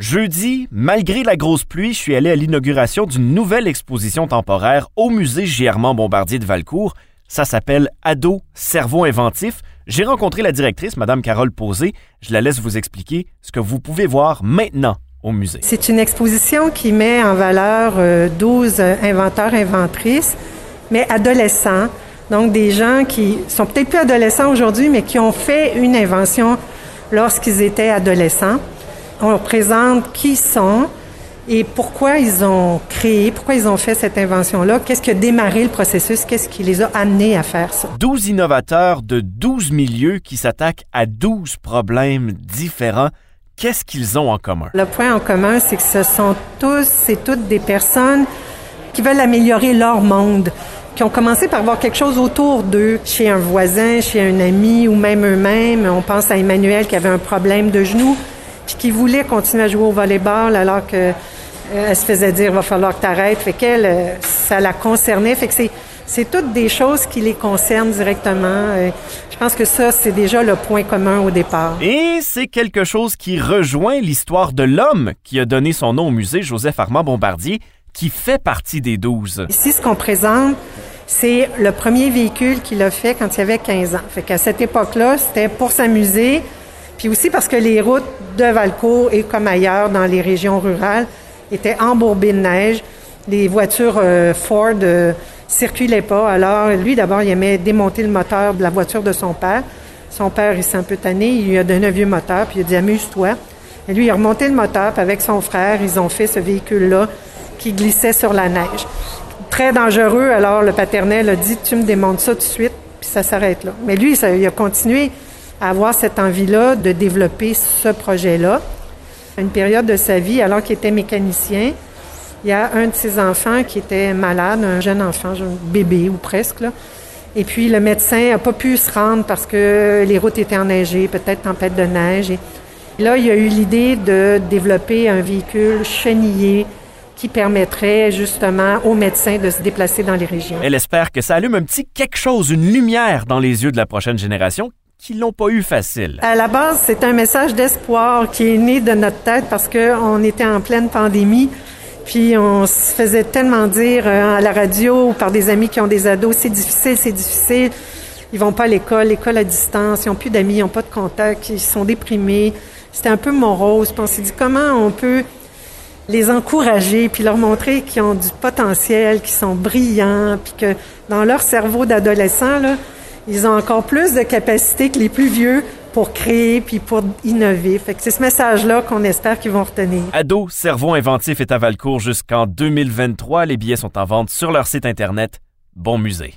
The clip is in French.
Jeudi, malgré la grosse pluie, je suis allé à l'inauguration d'une nouvelle exposition temporaire au musée Germain Bombardier de Valcourt. Ça s'appelle Ado, cerveau inventif. J'ai rencontré la directrice, Madame Carole Posé. Je la laisse vous expliquer ce que vous pouvez voir maintenant au musée. C'est une exposition qui met en valeur 12 euh, inventeurs, inventrices, mais adolescents. Donc des gens qui sont peut-être plus adolescents aujourd'hui, mais qui ont fait une invention lorsqu'ils étaient adolescents. On leur présente qui ils sont et pourquoi ils ont créé, pourquoi ils ont fait cette invention-là, qu'est-ce qui a démarré le processus, qu'est-ce qui les a amenés à faire ça. 12 innovateurs de 12 milieux qui s'attaquent à 12 problèmes différents. Qu'est-ce qu'ils ont en commun? Le point en commun, c'est que ce sont tous, c'est toutes des personnes qui veulent améliorer leur monde, qui ont commencé par voir quelque chose autour d'eux, chez un voisin, chez un ami ou même eux-mêmes. On pense à Emmanuel qui avait un problème de genou puis qui voulait continuer à jouer au volleyball alors que euh, elle se faisait dire va falloir que tu arrêtes. Fait qu'elle, euh, ça la concernait. Fait que c'est c'est toutes des choses qui les concernent directement. Euh, je pense que ça, c'est déjà le point commun au départ. Et c'est quelque chose qui rejoint l'histoire de l'homme qui a donné son nom au musée Joseph Armand Bombardier, qui fait partie des douze. Ici, ce qu'on présente, c'est le premier véhicule qu'il a fait quand il avait 15 ans. Fait qu'à cette époque-là, c'était pour s'amuser, puis aussi parce que les routes de Valcourt et comme ailleurs dans les régions rurales étaient embourbées de neige. Les voitures euh, Ford euh, circulaient pas. Alors, lui, d'abord, il aimait démonter le moteur de la voiture de son père. Son père, il s'est un peu tanné. Il lui a donné un vieux moteur, puis il a dit Amuse-toi. Et lui, il a remonté le moteur, puis avec son frère, ils ont fait ce véhicule-là qui glissait sur la neige. Très dangereux. Alors, le paternel a dit Tu me démontes ça tout de suite, puis ça s'arrête là. Mais lui, ça, il a continué avoir cette envie-là de développer ce projet-là. Une période de sa vie, alors qu'il était mécanicien, il y a un de ses enfants qui était malade, un jeune enfant, un bébé ou presque. Et puis le médecin n'a pas pu se rendre parce que les routes étaient enneigées, peut-être tempête de neige. Et là, il a eu l'idée de développer un véhicule chenillé qui permettrait justement aux médecins de se déplacer dans les régions. Elle espère que ça allume un petit quelque chose, une lumière dans les yeux de la prochaine génération qui l'ont pas eu facile. À la base, c'est un message d'espoir qui est né de notre tête parce qu'on était en pleine pandémie. Puis on se faisait tellement dire euh, à la radio par des amis qui ont des ados, c'est difficile, c'est difficile. Ils vont pas à l'école, l'école à distance, ils ont plus d'amis, ils ont pas de contact, ils sont déprimés. C'était un peu morose. Puis on s'est dit comment on peut les encourager puis leur montrer qu'ils ont du potentiel, qu'ils sont brillants, puis que dans leur cerveau d'adolescent là, ils ont encore plus de capacité que les plus vieux pour créer puis pour innover. Fait que c'est ce message-là qu'on espère qu'ils vont retenir. Ado, Cerveau Inventif est à Valcourt jusqu'en 2023. Les billets sont en vente sur leur site Internet. Bon musée.